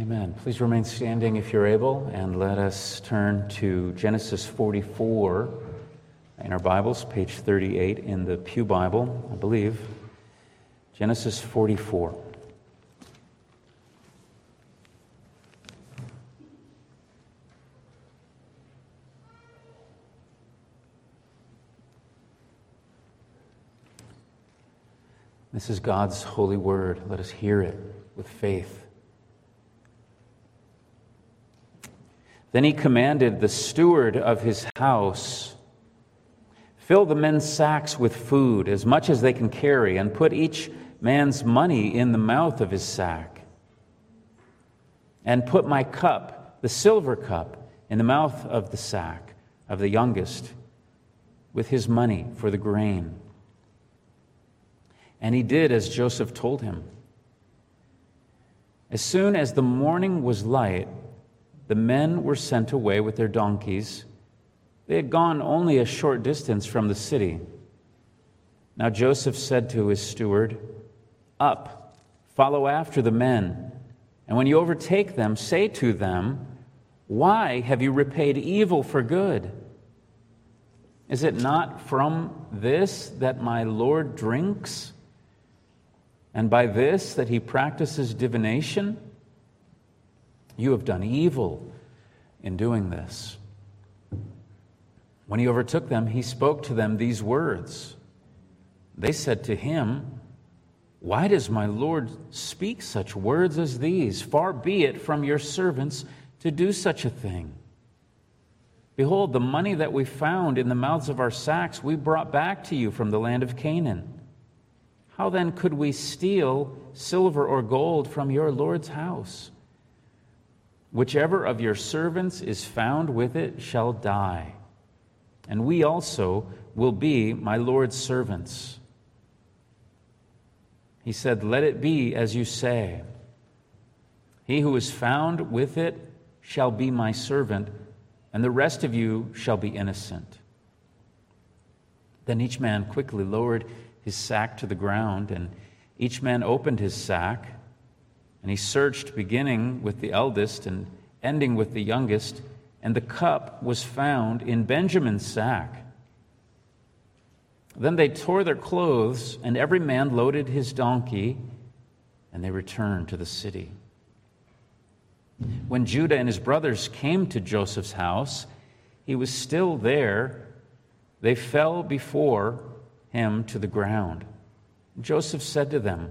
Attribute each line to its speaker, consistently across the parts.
Speaker 1: Amen. Please remain standing if you're able, and let us turn to Genesis 44 in our Bibles, page 38 in the Pew Bible, I believe. Genesis 44. This is God's holy word. Let us hear it with faith. Then he commanded the steward of his house Fill the men's sacks with food, as much as they can carry, and put each man's money in the mouth of his sack. And put my cup, the silver cup, in the mouth of the sack of the youngest, with his money for the grain. And he did as Joseph told him. As soon as the morning was light, the men were sent away with their donkeys. They had gone only a short distance from the city. Now Joseph said to his steward, Up, follow after the men, and when you overtake them, say to them, Why have you repaid evil for good? Is it not from this that my Lord drinks? And by this that he practices divination? You have done evil in doing this. When he overtook them, he spoke to them these words. They said to him, Why does my Lord speak such words as these? Far be it from your servants to do such a thing. Behold, the money that we found in the mouths of our sacks we brought back to you from the land of Canaan. How then could we steal silver or gold from your Lord's house? Whichever of your servants is found with it shall die, and we also will be my Lord's servants. He said, Let it be as you say. He who is found with it shall be my servant, and the rest of you shall be innocent. Then each man quickly lowered his sack to the ground, and each man opened his sack. And he searched, beginning with the eldest and ending with the youngest, and the cup was found in Benjamin's sack. Then they tore their clothes, and every man loaded his donkey, and they returned to the city. When Judah and his brothers came to Joseph's house, he was still there. They fell before him to the ground. Joseph said to them,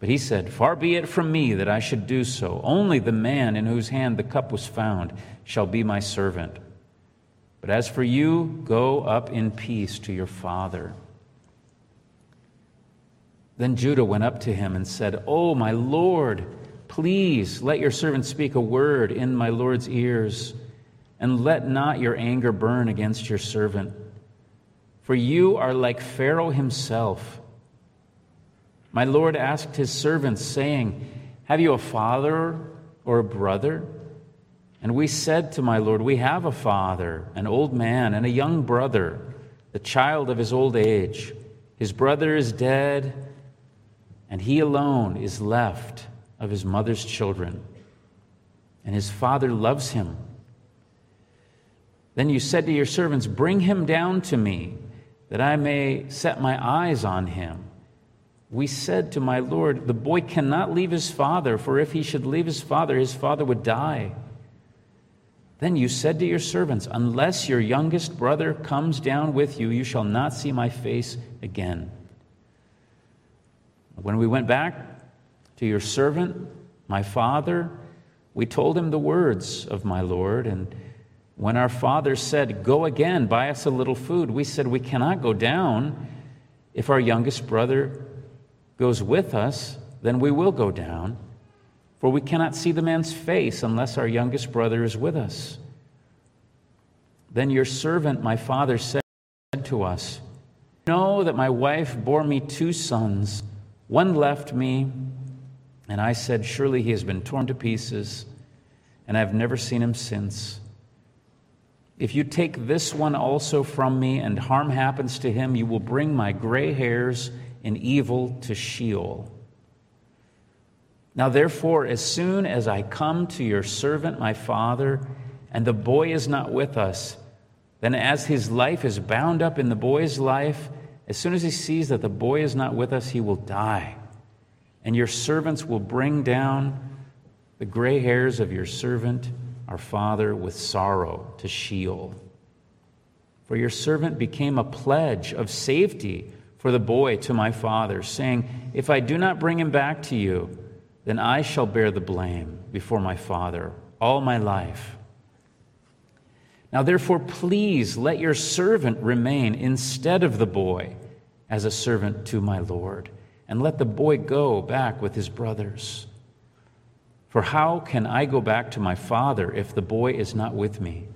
Speaker 1: But he said, Far be it from me that I should do so. Only the man in whose hand the cup was found shall be my servant. But as for you, go up in peace to your father. Then Judah went up to him and said, Oh, my Lord, please let your servant speak a word in my Lord's ears, and let not your anger burn against your servant. For you are like Pharaoh himself my Lord asked his servants, saying, Have you a father or a brother? And we said to my Lord, We have a father, an old man, and a young brother, the child of his old age. His brother is dead, and he alone is left of his mother's children. And his father loves him. Then you said to your servants, Bring him down to me, that I may set my eyes on him. We said to my Lord, The boy cannot leave his father, for if he should leave his father, his father would die. Then you said to your servants, Unless your youngest brother comes down with you, you shall not see my face again. When we went back to your servant, my father, we told him the words of my Lord. And when our father said, Go again, buy us a little food, we said, We cannot go down if our youngest brother goes with us, then we will go down. for we cannot see the man's face unless our youngest brother is with us. Then your servant, my father, said to us, Know that my wife bore me two sons. One left me, and I said, Surely he has been torn to pieces, and I have never seen him since. If you take this one also from me, and harm happens to him, you will bring my gray hairs in evil to Sheol. Now, therefore, as soon as I come to your servant, my father, and the boy is not with us, then as his life is bound up in the boy's life, as soon as he sees that the boy is not with us, he will die. And your servants will bring down the gray hairs of your servant, our father, with sorrow to Sheol. For your servant became a pledge of safety for the boy to my father, saying, If I do not bring him back to you, then I shall bear the blame before my Father all my life. Now, therefore, please let your servant remain instead of the boy as a servant to my Lord, and let the boy go back with his brothers. For how can I go back to my father if the boy is not with me?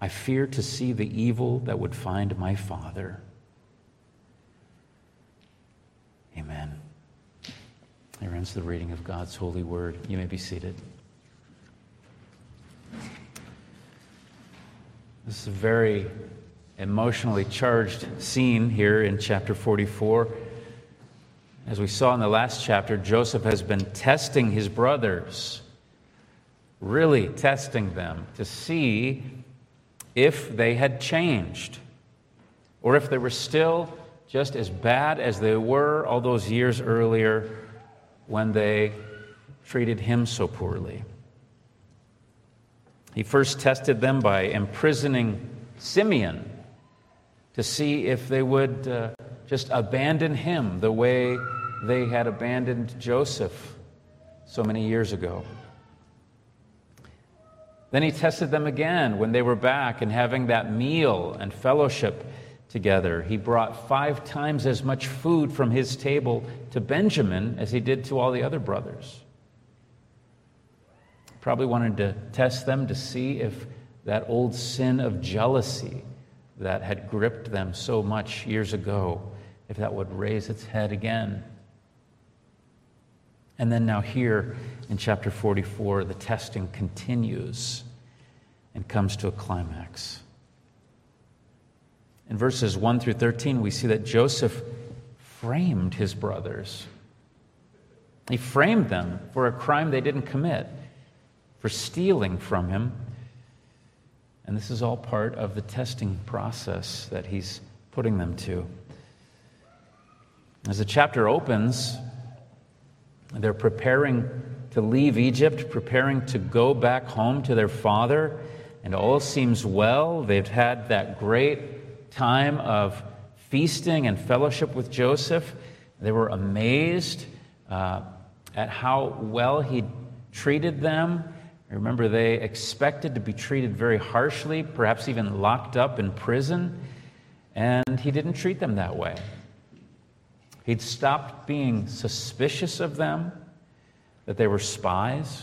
Speaker 1: I fear to see the evil that would find my father. Amen. Here ends the reading of God's holy word. You may be seated. This is a very emotionally charged scene here in chapter 44. As we saw in the last chapter, Joseph has been testing his brothers, really testing them to see if they had changed or if they were still just as bad as they were all those years earlier when they treated him so poorly. He first tested them by imprisoning Simeon to see if they would uh, just abandon him the way they had abandoned Joseph so many years ago. Then he tested them again when they were back and having that meal and fellowship together. He brought five times as much food from his table to Benjamin as he did to all the other brothers. Probably wanted to test them to see if that old sin of jealousy that had gripped them so much years ago, if that would raise its head again. And then now, here in chapter 44, the testing continues and comes to a climax. In verses 1 through 13, we see that Joseph framed his brothers. He framed them for a crime they didn't commit, for stealing from him. And this is all part of the testing process that he's putting them to. As the chapter opens, they're preparing to leave Egypt, preparing to go back home to their father, and all seems well. They've had that great time of feasting and fellowship with Joseph. They were amazed uh, at how well he treated them. Remember, they expected to be treated very harshly, perhaps even locked up in prison, and he didn't treat them that way. He'd stopped being suspicious of them, that they were spies.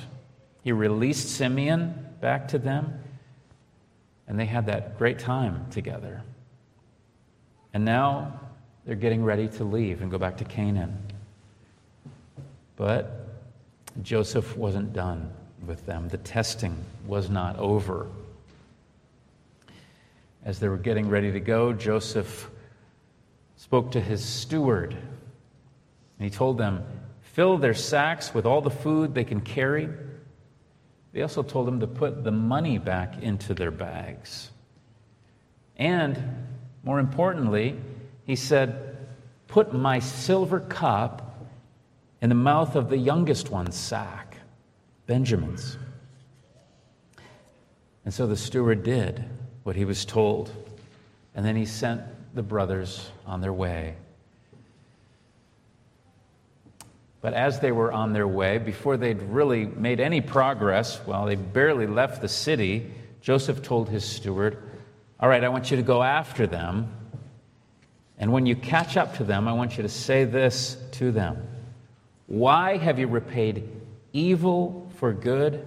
Speaker 1: He released Simeon back to them, and they had that great time together. And now they're getting ready to leave and go back to Canaan. But Joseph wasn't done with them, the testing was not over. As they were getting ready to go, Joseph spoke to his steward. And he told them, Fill their sacks with all the food they can carry. They also told them to put the money back into their bags. And more importantly, he said, Put my silver cup in the mouth of the youngest one's sack, Benjamin's. And so the steward did what he was told, and then he sent the brothers on their way. But as they were on their way, before they'd really made any progress, well, they barely left the city, Joseph told his steward, all right, I want you to go after them. And when you catch up to them, I want you to say this to them Why have you repaid evil for good,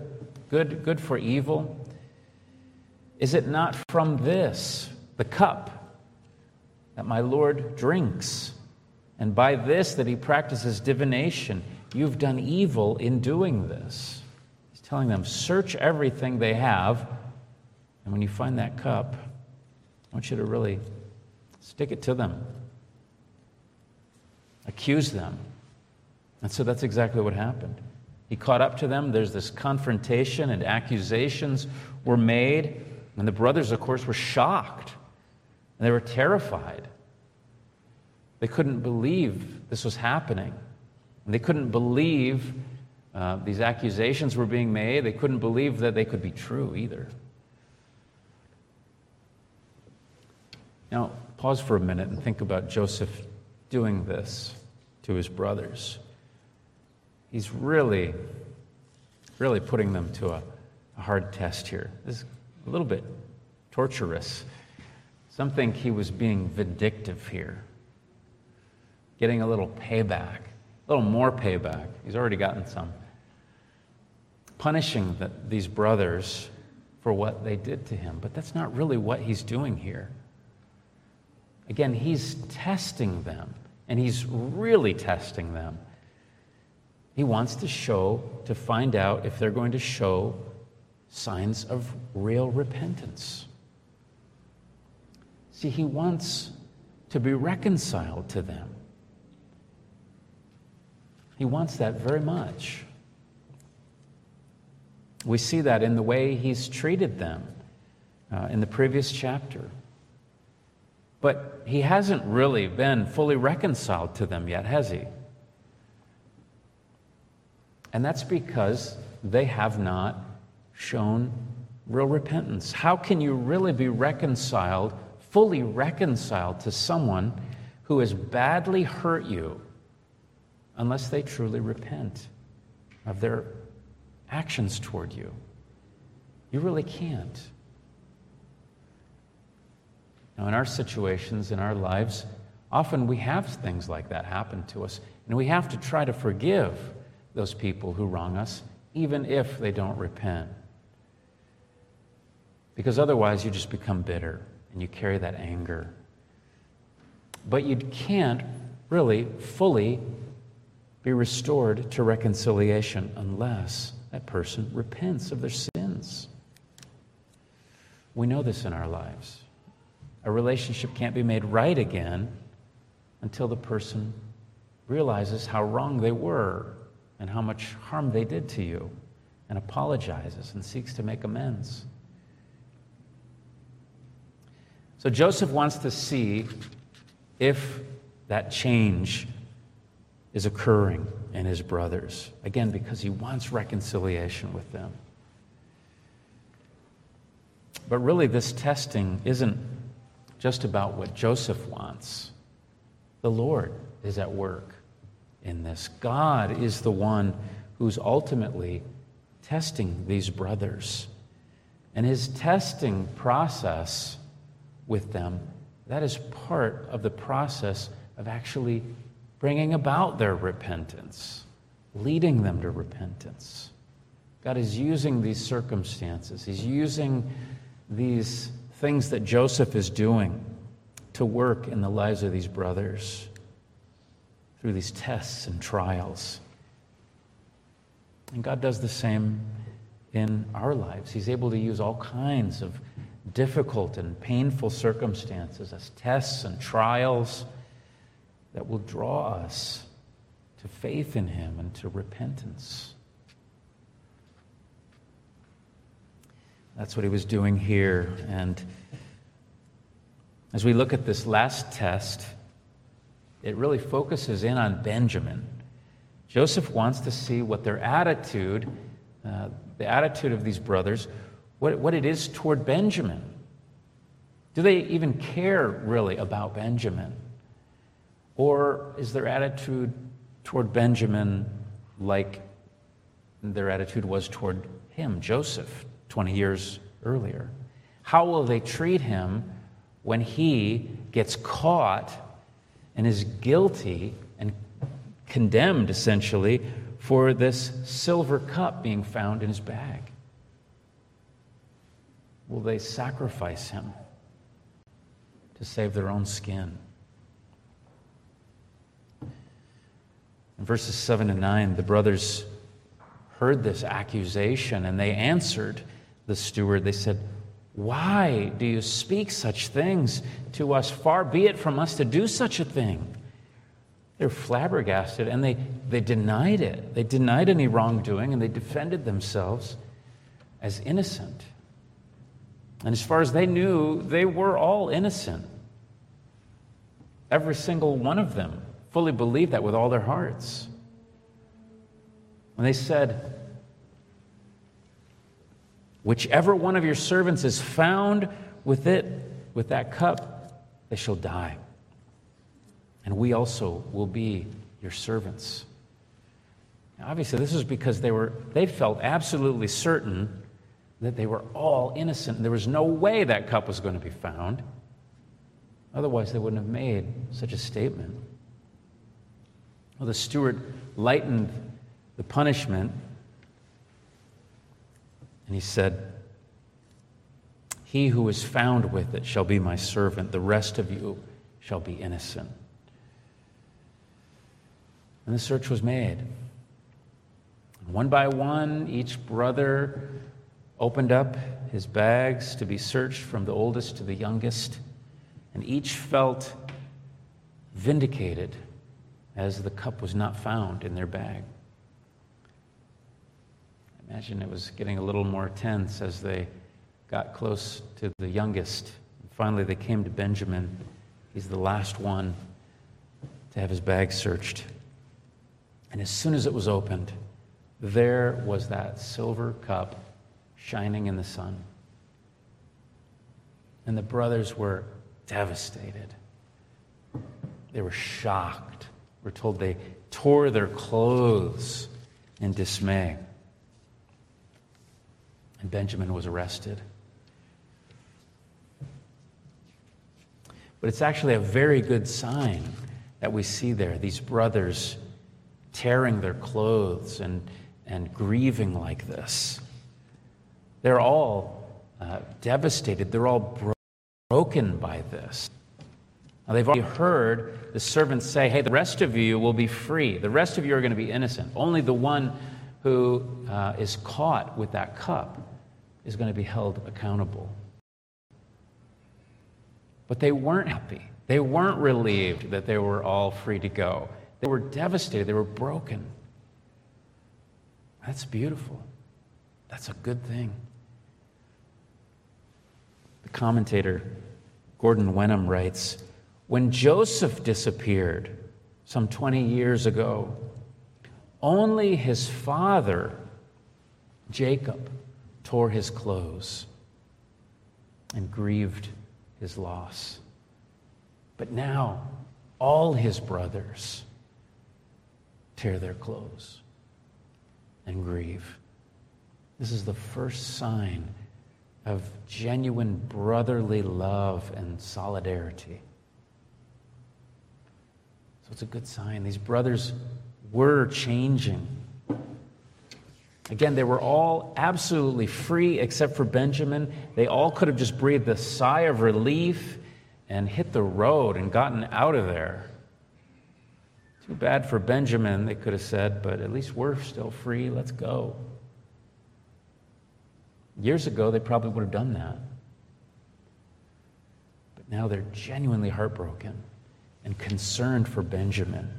Speaker 1: good, good for evil? Is it not from this, the cup, that my Lord drinks, and by this that he practices divination? You've done evil in doing this. He's telling them, search everything they have, and when you find that cup, I want you to really stick it to them, accuse them. And so that's exactly what happened. He caught up to them. There's this confrontation, and accusations were made. And the brothers, of course, were shocked. And they were terrified. They couldn't believe this was happening. And they couldn't believe uh, these accusations were being made. They couldn't believe that they could be true either. Now, pause for a minute and think about Joseph doing this to his brothers he's really, really putting them to a, a hard test here. This is a little bit torturous. Some think he was being vindictive here, getting a little payback, a little more payback. He's already gotten some. Punishing the, these brothers for what they did to him. But that's not really what he's doing here. Again, he's testing them, and he's really testing them he wants to show, to find out if they're going to show signs of real repentance. See, he wants to be reconciled to them. He wants that very much. We see that in the way he's treated them uh, in the previous chapter. But he hasn't really been fully reconciled to them yet, has he? And that's because they have not shown real repentance. How can you really be reconciled, fully reconciled to someone who has badly hurt you unless they truly repent of their actions toward you? You really can't. Now, in our situations, in our lives, often we have things like that happen to us, and we have to try to forgive those people who wrong us, even if they don't repent. Because otherwise, you just become bitter and you carry that anger. But you can't really fully be restored to reconciliation unless that person repents of their sins. We know this in our lives. A relationship can't be made right again until the person realizes how wrong they were and how much harm they did to you and apologizes and seeks to make amends. So Joseph wants to see if that change is occurring in his brothers. Again, because he wants reconciliation with them. But really, this testing isn't just about what Joseph wants, the Lord is at work in this. God is the one who's ultimately testing these brothers. And his testing process with them, that is part of the process of actually bringing about their repentance, leading them to repentance. God is using these circumstances, He's using these things that Joseph is doing to work in the lives of these brothers through these tests and trials. And God does the same in our lives. He's able to use all kinds of difficult and painful circumstances as tests and trials that will draw us to faith in Him and to repentance. That's what He was doing here. And as we look at this last test, it really focuses in on Benjamin. Joseph wants to see what their attitude, uh, the attitude of these brothers, what, what it is toward Benjamin. Do they even care really about Benjamin? Or is their attitude toward Benjamin like their attitude was toward him, Joseph, 20 years earlier? How will they treat him when he gets caught and is guilty and condemned essentially for this silver cup being found in his bag. Will they sacrifice him to save their own skin? In verses 7 and 9, the brothers heard this accusation and they answered the steward. They said, Why do you speak such things to us? Far be it from us to do such a thing. They're flabbergasted and they, they denied it. They denied any wrongdoing and they defended themselves as innocent. And as far as they knew, they were all innocent. Every single one of them fully believed that with all their hearts. And they said, Whichever one of your servants is found with it, with that cup, they shall die. And we also will be your servants. Now, obviously, this is because they, were, they felt absolutely certain that they were all innocent. There was no way that cup was going to be found. Otherwise, they wouldn't have made such a statement. Well, the steward lightened the punishment and he said, He who is found with it shall be my servant, the rest of you shall be innocent. And the search was made. One by one, each brother opened up his bags to be searched from the oldest to the youngest, and each felt vindicated as the cup was not found in their bag. Imagine it was getting a little more tense as they got close to the youngest. Finally, they came to Benjamin. He's the last one to have his bag searched. And as soon as it was opened, there was that silver cup shining in the sun. And the brothers were devastated. They were shocked. We're told they tore their clothes in dismay. And Benjamin was arrested. But it's actually a very good sign that we see there these brothers tearing their clothes and, and grieving like this. They're all uh, devastated, they're all bro- broken by this. Now, they've already heard the servants say, Hey, the rest of you will be free. The rest of you are going to be innocent. Only the one who uh, is caught with that cup is going to be held accountable. But they weren't happy. They weren't relieved that they were all free to go. They were devastated. They were broken. That's beautiful. That's a good thing. The commentator Gordon Wenham writes when Joseph disappeared some 20 years ago, only his father, Jacob, tore his clothes and grieved his loss. But now, all his brothers tear their clothes and grieve. This is the first sign of genuine brotherly love and solidarity. So it's a good sign. These brothers were changing. Again, they were all absolutely free except for Benjamin. They all could have just breathed a sigh of relief and hit the road and gotten out of there. Too bad for Benjamin, they could have said, but at least we're still free. Let's go. Years ago, they probably would have done that. But now they're genuinely heartbroken and concerned for Benjamin.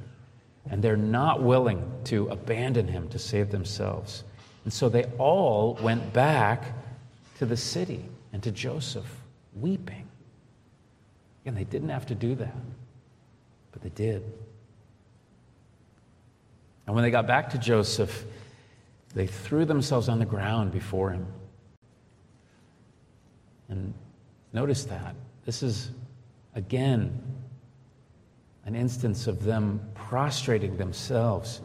Speaker 1: And they're not willing to abandon him to save themselves. And so they all went back to the city and to Joseph, weeping. And they didn't have to do that, but they did. And when they got back to Joseph, they threw themselves on the ground before him. And notice that. This is, again, an instance of them prostrating themselves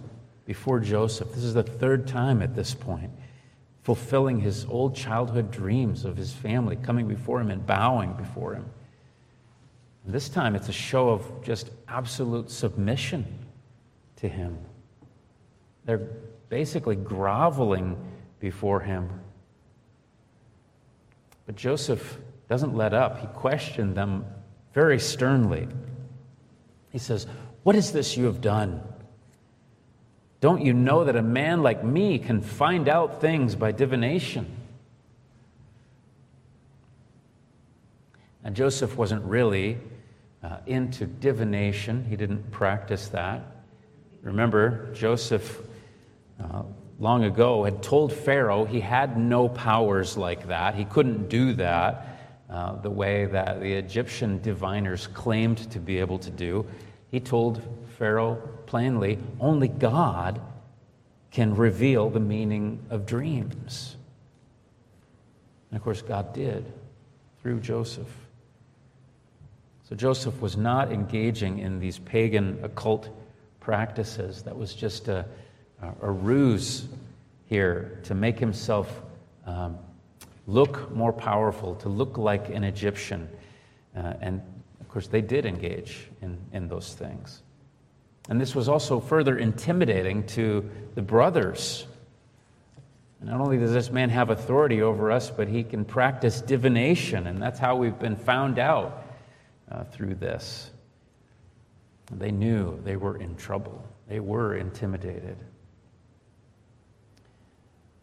Speaker 1: before Joseph. This is the third time at this point, fulfilling his old childhood dreams of his family, coming before him and bowing before him. This time it's a show of just absolute submission to him. They're basically groveling before him. But Joseph doesn't let up. He questioned them very sternly. He says, What is this you have done? Don't you know that a man like me can find out things by divination? And Joseph wasn't really uh, into divination, he didn't practice that. Remember, Joseph, uh, long ago, had told Pharaoh he had no powers like that. He couldn't do that uh, the way that the Egyptian diviners claimed to be able to do. He told Pharaoh plainly only God can reveal the meaning of dreams. And of course, God did through Joseph. So Joseph was not engaging in these pagan occult practices. That was just a, a, ruse here to make himself um, look more powerful, to look like an Egyptian. Uh, and of course, they did engage in, in those things. And this was also further intimidating to the brothers. not only does this man have authority over us, but he can practice divination, and that's how we've been found out uh, through this. They knew they were in trouble, they were intimidated.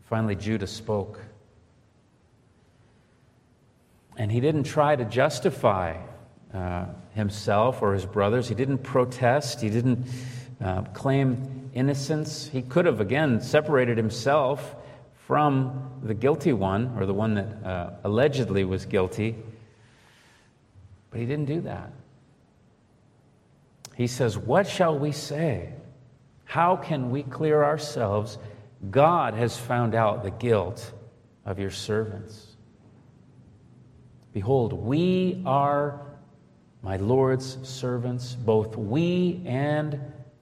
Speaker 1: Finally, Judah spoke. And he didn't try to justify uh, himself or his brothers. He didn't protest. He didn't uh, claim innocence. He could have, again, separated himself from the guilty one or the one that uh, allegedly was guilty. But he didn't do that. He says, What shall we say? How can we clear ourselves? God has found out the guilt of your servants. Behold, we are my Lord's servants, both we and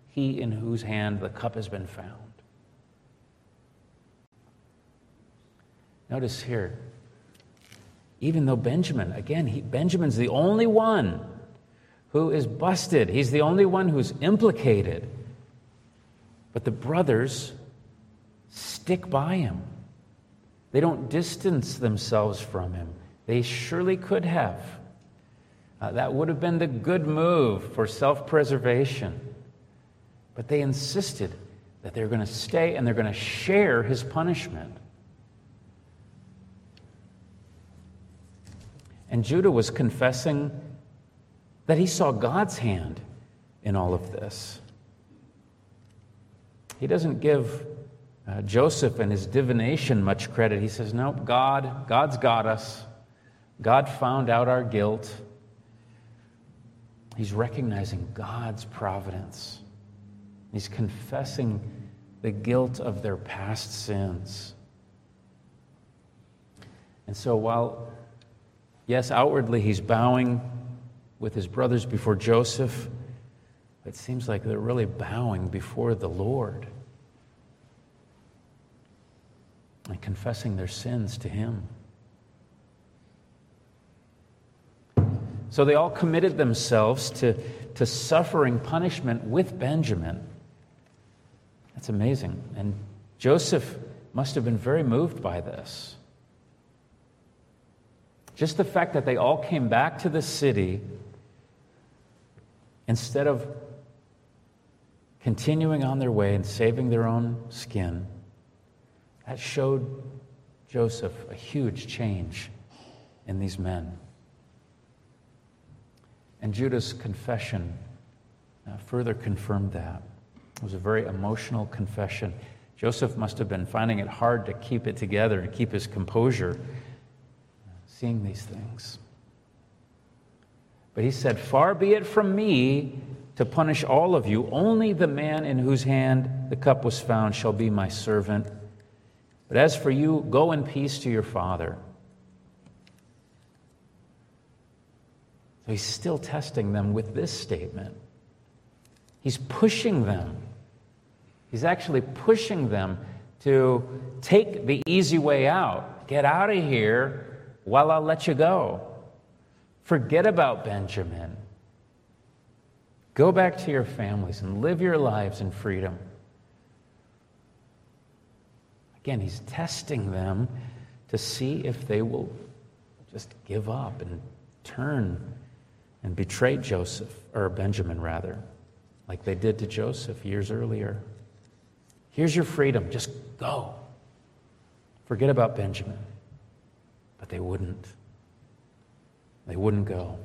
Speaker 1: he in whose hand the cup has been found. Notice here, even though Benjamin, again, he, Benjamin's the only one who is busted, he's the only one who's implicated. But the brothers stick by him, they don't distance themselves from him. They surely could have. Uh, that would have been the good move for self preservation. But they insisted that they're going to stay and they're going to share his punishment. And Judah was confessing that he saw God's hand in all of this. He doesn't give uh, Joseph and his divination much credit. He says, No, God, God's got us. God found out our guilt. He's recognizing God's providence. He's confessing the guilt of their past sins. And so, while, yes, outwardly he's bowing with his brothers before Joseph, it seems like they're really bowing before the Lord and confessing their sins to him. So they all committed themselves to, to suffering punishment with Benjamin. That's amazing. And Joseph must have been very moved by this. Just the fact that they all came back to the city instead of continuing on their way and saving their own skin, that showed Joseph a huge change in these men. And Judah's confession uh, further confirmed that. It was a very emotional confession. Joseph must have been finding it hard to keep it together and keep his composure, uh, seeing these things. But he said, Far be it from me to punish all of you. Only the man in whose hand the cup was found shall be my servant. But as for you, go in peace to your father. He's still testing them with this statement. He's pushing them. He's actually pushing them to take the easy way out. Get out of here while I'll let you go. Forget about Benjamin. Go back to your families and live your lives in freedom. Again, he's testing them to see if they will just give up and turn and betray Joseph, or Benjamin rather, like they did to Joseph years earlier. Here's your freedom, just go. Forget about Benjamin. But they wouldn't. They wouldn't go.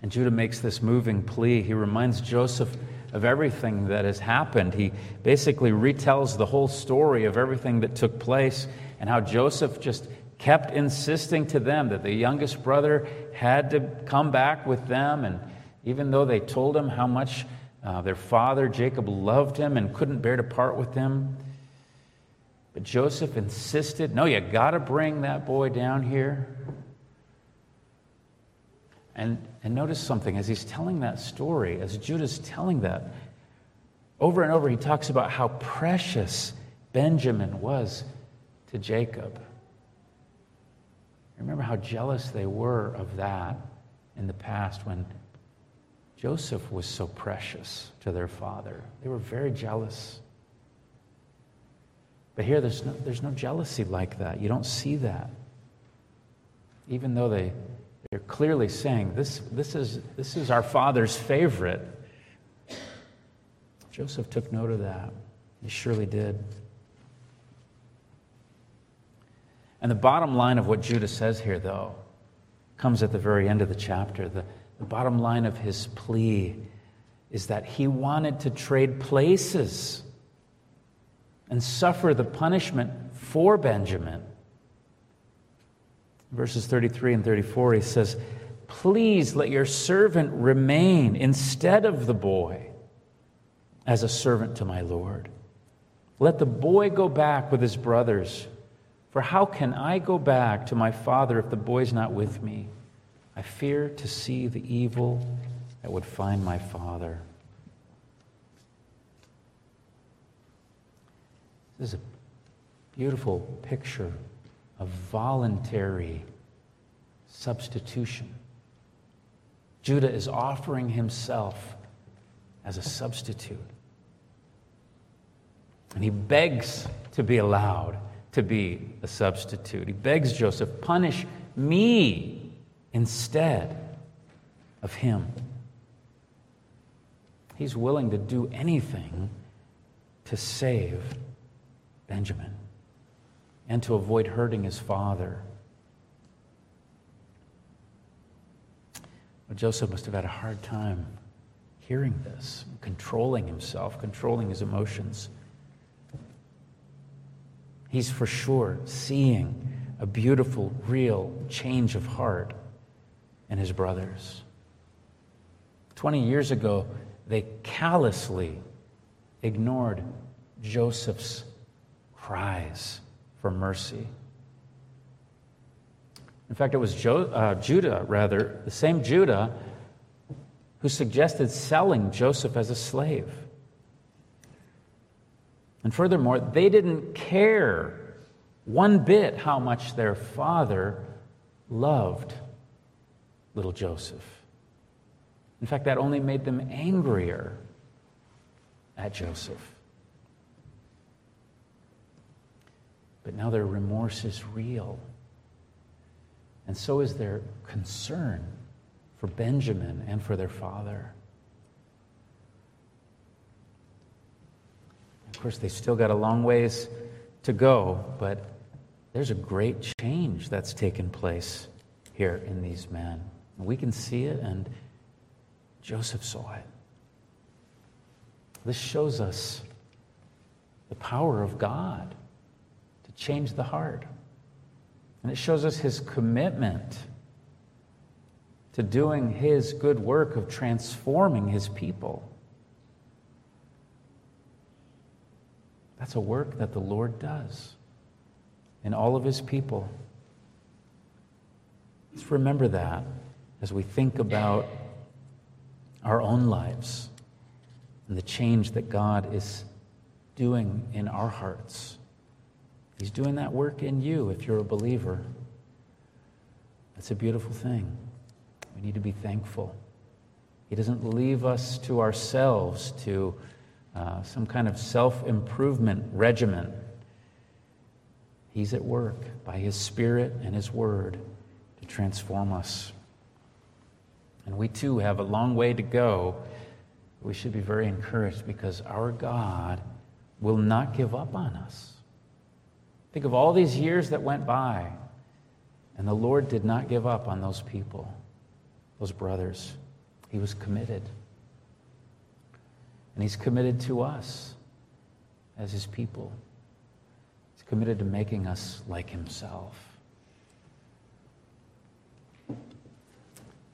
Speaker 1: And Judah makes this moving plea. He reminds Joseph of everything that has happened. He basically retells the whole story of everything that took place and how Joseph just kept insisting to them that the youngest brother had to come back with them. And even though they told him how much uh, their father, Jacob, loved him and couldn't bear to part with him, but Joseph insisted, no, you got to bring that boy down here. And, and notice something as he's telling that story, as Judah's telling that, over and over he talks about how precious Benjamin was to Jacob. Remember how jealous they were of that in the past when Joseph was so precious to their father. They were very jealous. But here, there's no, there's no jealousy like that. You don't see that. Even though they, they're clearly saying, this, this, is, this is our father's favorite. Joseph took note of that. He surely did. And the bottom line of what Judah says here, though, comes at the very end of the chapter. The, the bottom line of his plea is that he wanted to trade places and suffer the punishment for Benjamin verses 33 and 34, he says, Please let your servant remain instead of the boy as a servant to my Lord. Let the boy go back with his brothers. For how can I go back to my father if the boy's not with me? I fear to see the evil that would find my father. This is a beautiful picture of voluntary substitution. Judah is offering himself as a substitute. And he begs to be allowed to be a substitute. He begs Joseph, punish me instead of him. He's willing to do anything to save Benjamin and to avoid hurting his father. But Joseph must have had a hard time hearing this, controlling himself, controlling his emotions. He's for sure seeing a beautiful, real change of heart in his brothers. 20 years ago, they callously ignored Joseph's cries for mercy. In fact, it was jo- uh, Judah, rather, the same Judah who suggested selling Joseph as a slave. And furthermore, they didn't care one bit how much their father loved little Joseph. In fact, that only made them angrier at Joseph. But now their remorse is real. And so is their concern for Benjamin and for their father. Of course, they still got a long ways to go, but there's a great change that's taken place here in these men. We can see it, and Joseph saw it. This shows us the power of God to change the heart. And it shows us his commitment to doing his good work of transforming his people. That's a work that the Lord does in all of his people. Let's remember that as we think about our own lives and the change that God is doing in our hearts. He's doing that work in you if you're a believer. That's a beautiful thing. We need to be thankful. He doesn't leave us to ourselves, to uh, some kind of self improvement regimen. He's at work by His Spirit and His Word to transform us. And we too have a long way to go. We should be very encouraged because our God will not give up on us. Think of all these years that went by, and the Lord did not give up on those people, those brothers. He was committed. And He's committed to us as His people. He's committed to making us like Himself.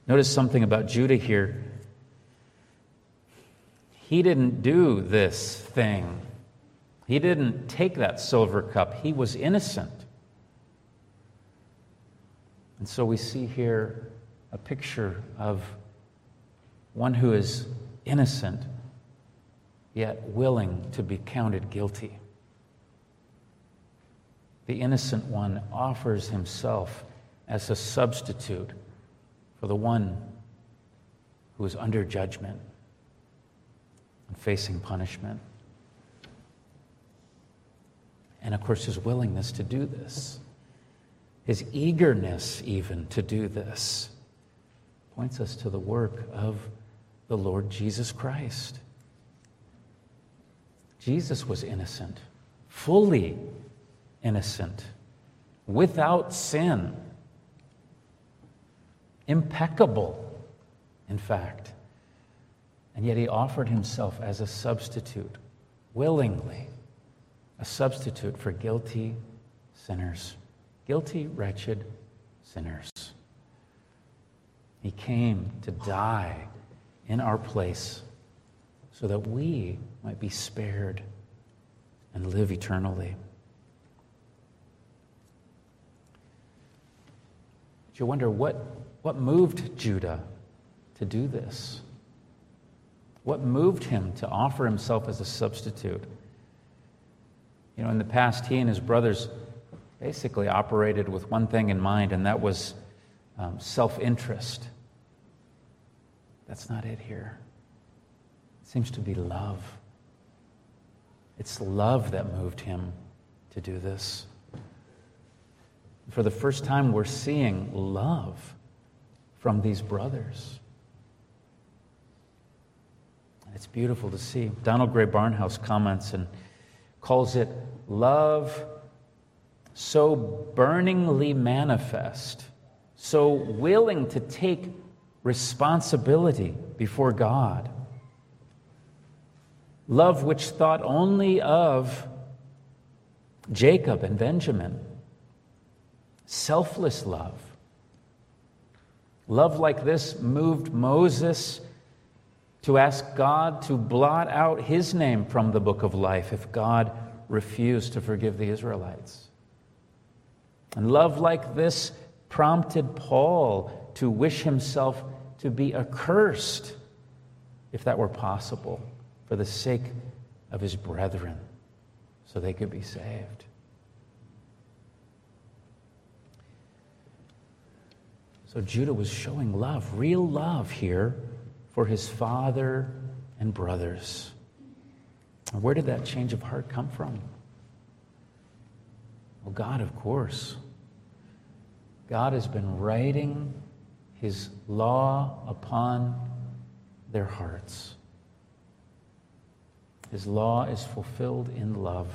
Speaker 1: Notice something about Judah here. He didn't do this thing he didn't take that silver cup, he was innocent. And so we see here a picture of one who is innocent, yet willing to be counted guilty. The innocent one offers himself as a substitute for the one who is under judgment and facing punishment and of course, his willingness to do this, his eagerness even to do this, points us to the work of the Lord Jesus Christ. Jesus was innocent, fully innocent, without sin, impeccable, in fact. And yet he offered himself as a substitute willingly a substitute for guilty sinners, guilty, wretched sinners. He came to die in our place so that we might be spared and live eternally. But you wonder what, what moved Judah to do this? What moved him to offer himself as a substitute? You know, in the past, he and his brothers basically operated with one thing in mind, and that was um, self interest. That's not it here. It seems to be love. It's love that moved him to do this. For the first time, we're seeing love from these brothers. It's beautiful to see. Donald Grey Barnhouse comments and calls it love so burningly manifest, so willing to take responsibility before God. Love which thought only of Jacob and Benjamin. Selfless love. Love like this moved Moses to ask God to blot out his name from the book of life if God refused to forgive the Israelites. And love like this prompted Paul to wish himself to be accursed, if that were possible, for the sake of his brethren, so they could be saved. So Judah was showing love, real love here for his father and brothers. Where did that change of heart come from? Well, God, of course. God has been writing his law upon their hearts. His law is fulfilled in love.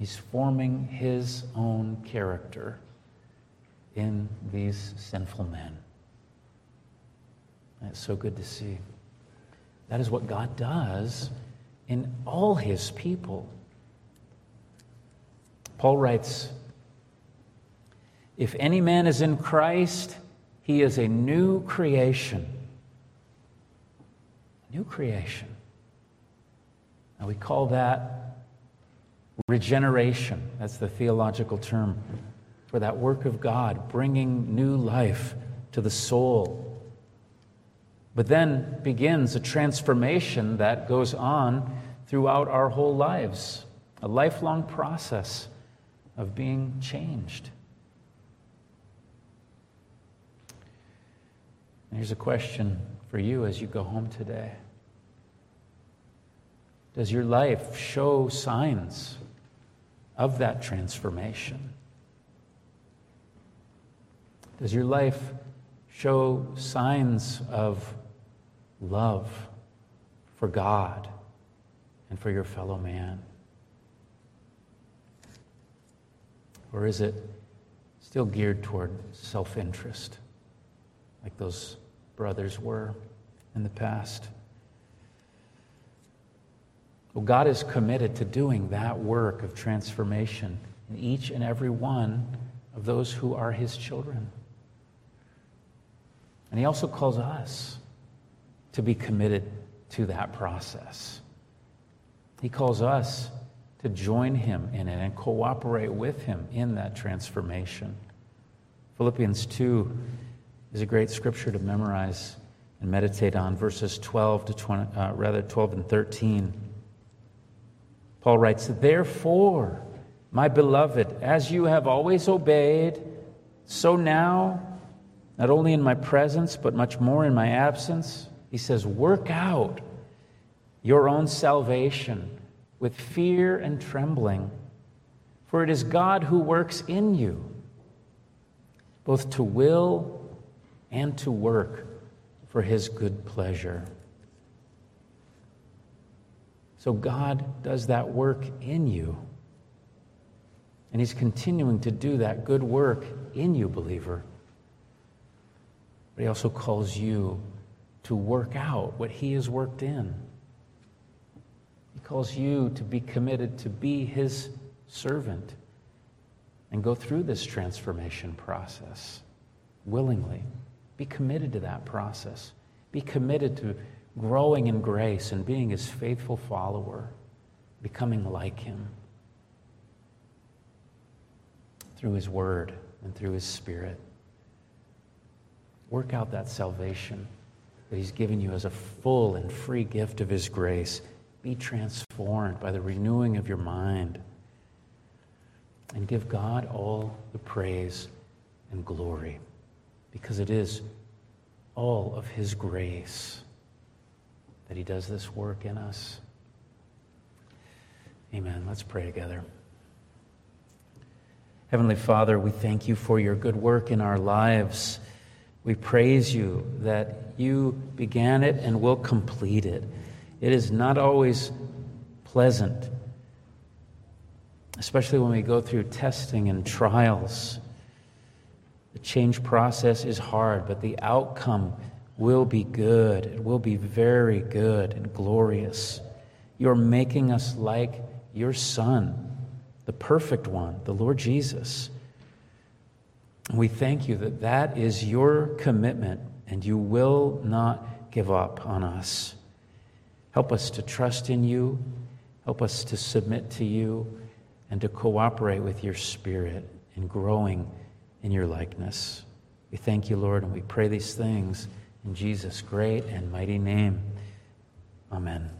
Speaker 1: He's forming his own character in these sinful men. And It's so good to see. That is what God does in all his people. Paul writes If any man is in Christ, he is a new creation. New creation. Now we call that regeneration. That's the theological term for that work of God, bringing new life to the soul but then begins a transformation that goes on throughout our whole lives, a lifelong process of being changed. Here's a question for you as you go home today Does your life show signs of that transformation? Does your life show signs of love for God and for your fellow man? Or is it still geared toward self interest, like those brothers were in the past? Well, God is committed to doing that work of transformation in each and every one of those who are His children. And He also calls us to be committed to that process. He calls us to join Him in it and cooperate with Him in that transformation. Philippians 2 is a great scripture to memorize and meditate on, verses 12 to 20, uh, rather 12 and 13. Paul writes, Therefore, my beloved, as you have always obeyed, so now not only in my presence, but much more in my absence. He says, Work out your own salvation with fear and trembling, for it is God who works in you, both to will and to work for his good pleasure. So God does that work in you. And he's continuing to do that good work in you, believer. But he also calls you to work out what he has worked in. He calls you to be committed to be his servant and go through this transformation process willingly. Be committed to that process. Be committed to growing in grace and being his faithful follower, becoming like him through his word and through his spirit. Work out that salvation that He's given you as a full and free gift of His grace. Be transformed by the renewing of your mind. And give God all the praise and glory because it is all of His grace that He does this work in us. Amen. Let's pray together. Heavenly Father, we thank you for your good work in our lives. We praise you that you began it and will complete it. It is not always pleasant, especially when we go through testing and trials. The change process is hard, but the outcome will be good. It will be very good and glorious. You're making us like your Son, the perfect one, the Lord Jesus. We thank you that that is your commitment and you will not give up on us. Help us to trust in you. Help us to submit to you and to cooperate with your Spirit in growing in your likeness. We thank you, Lord, and we pray these things in Jesus' great and mighty name. Amen.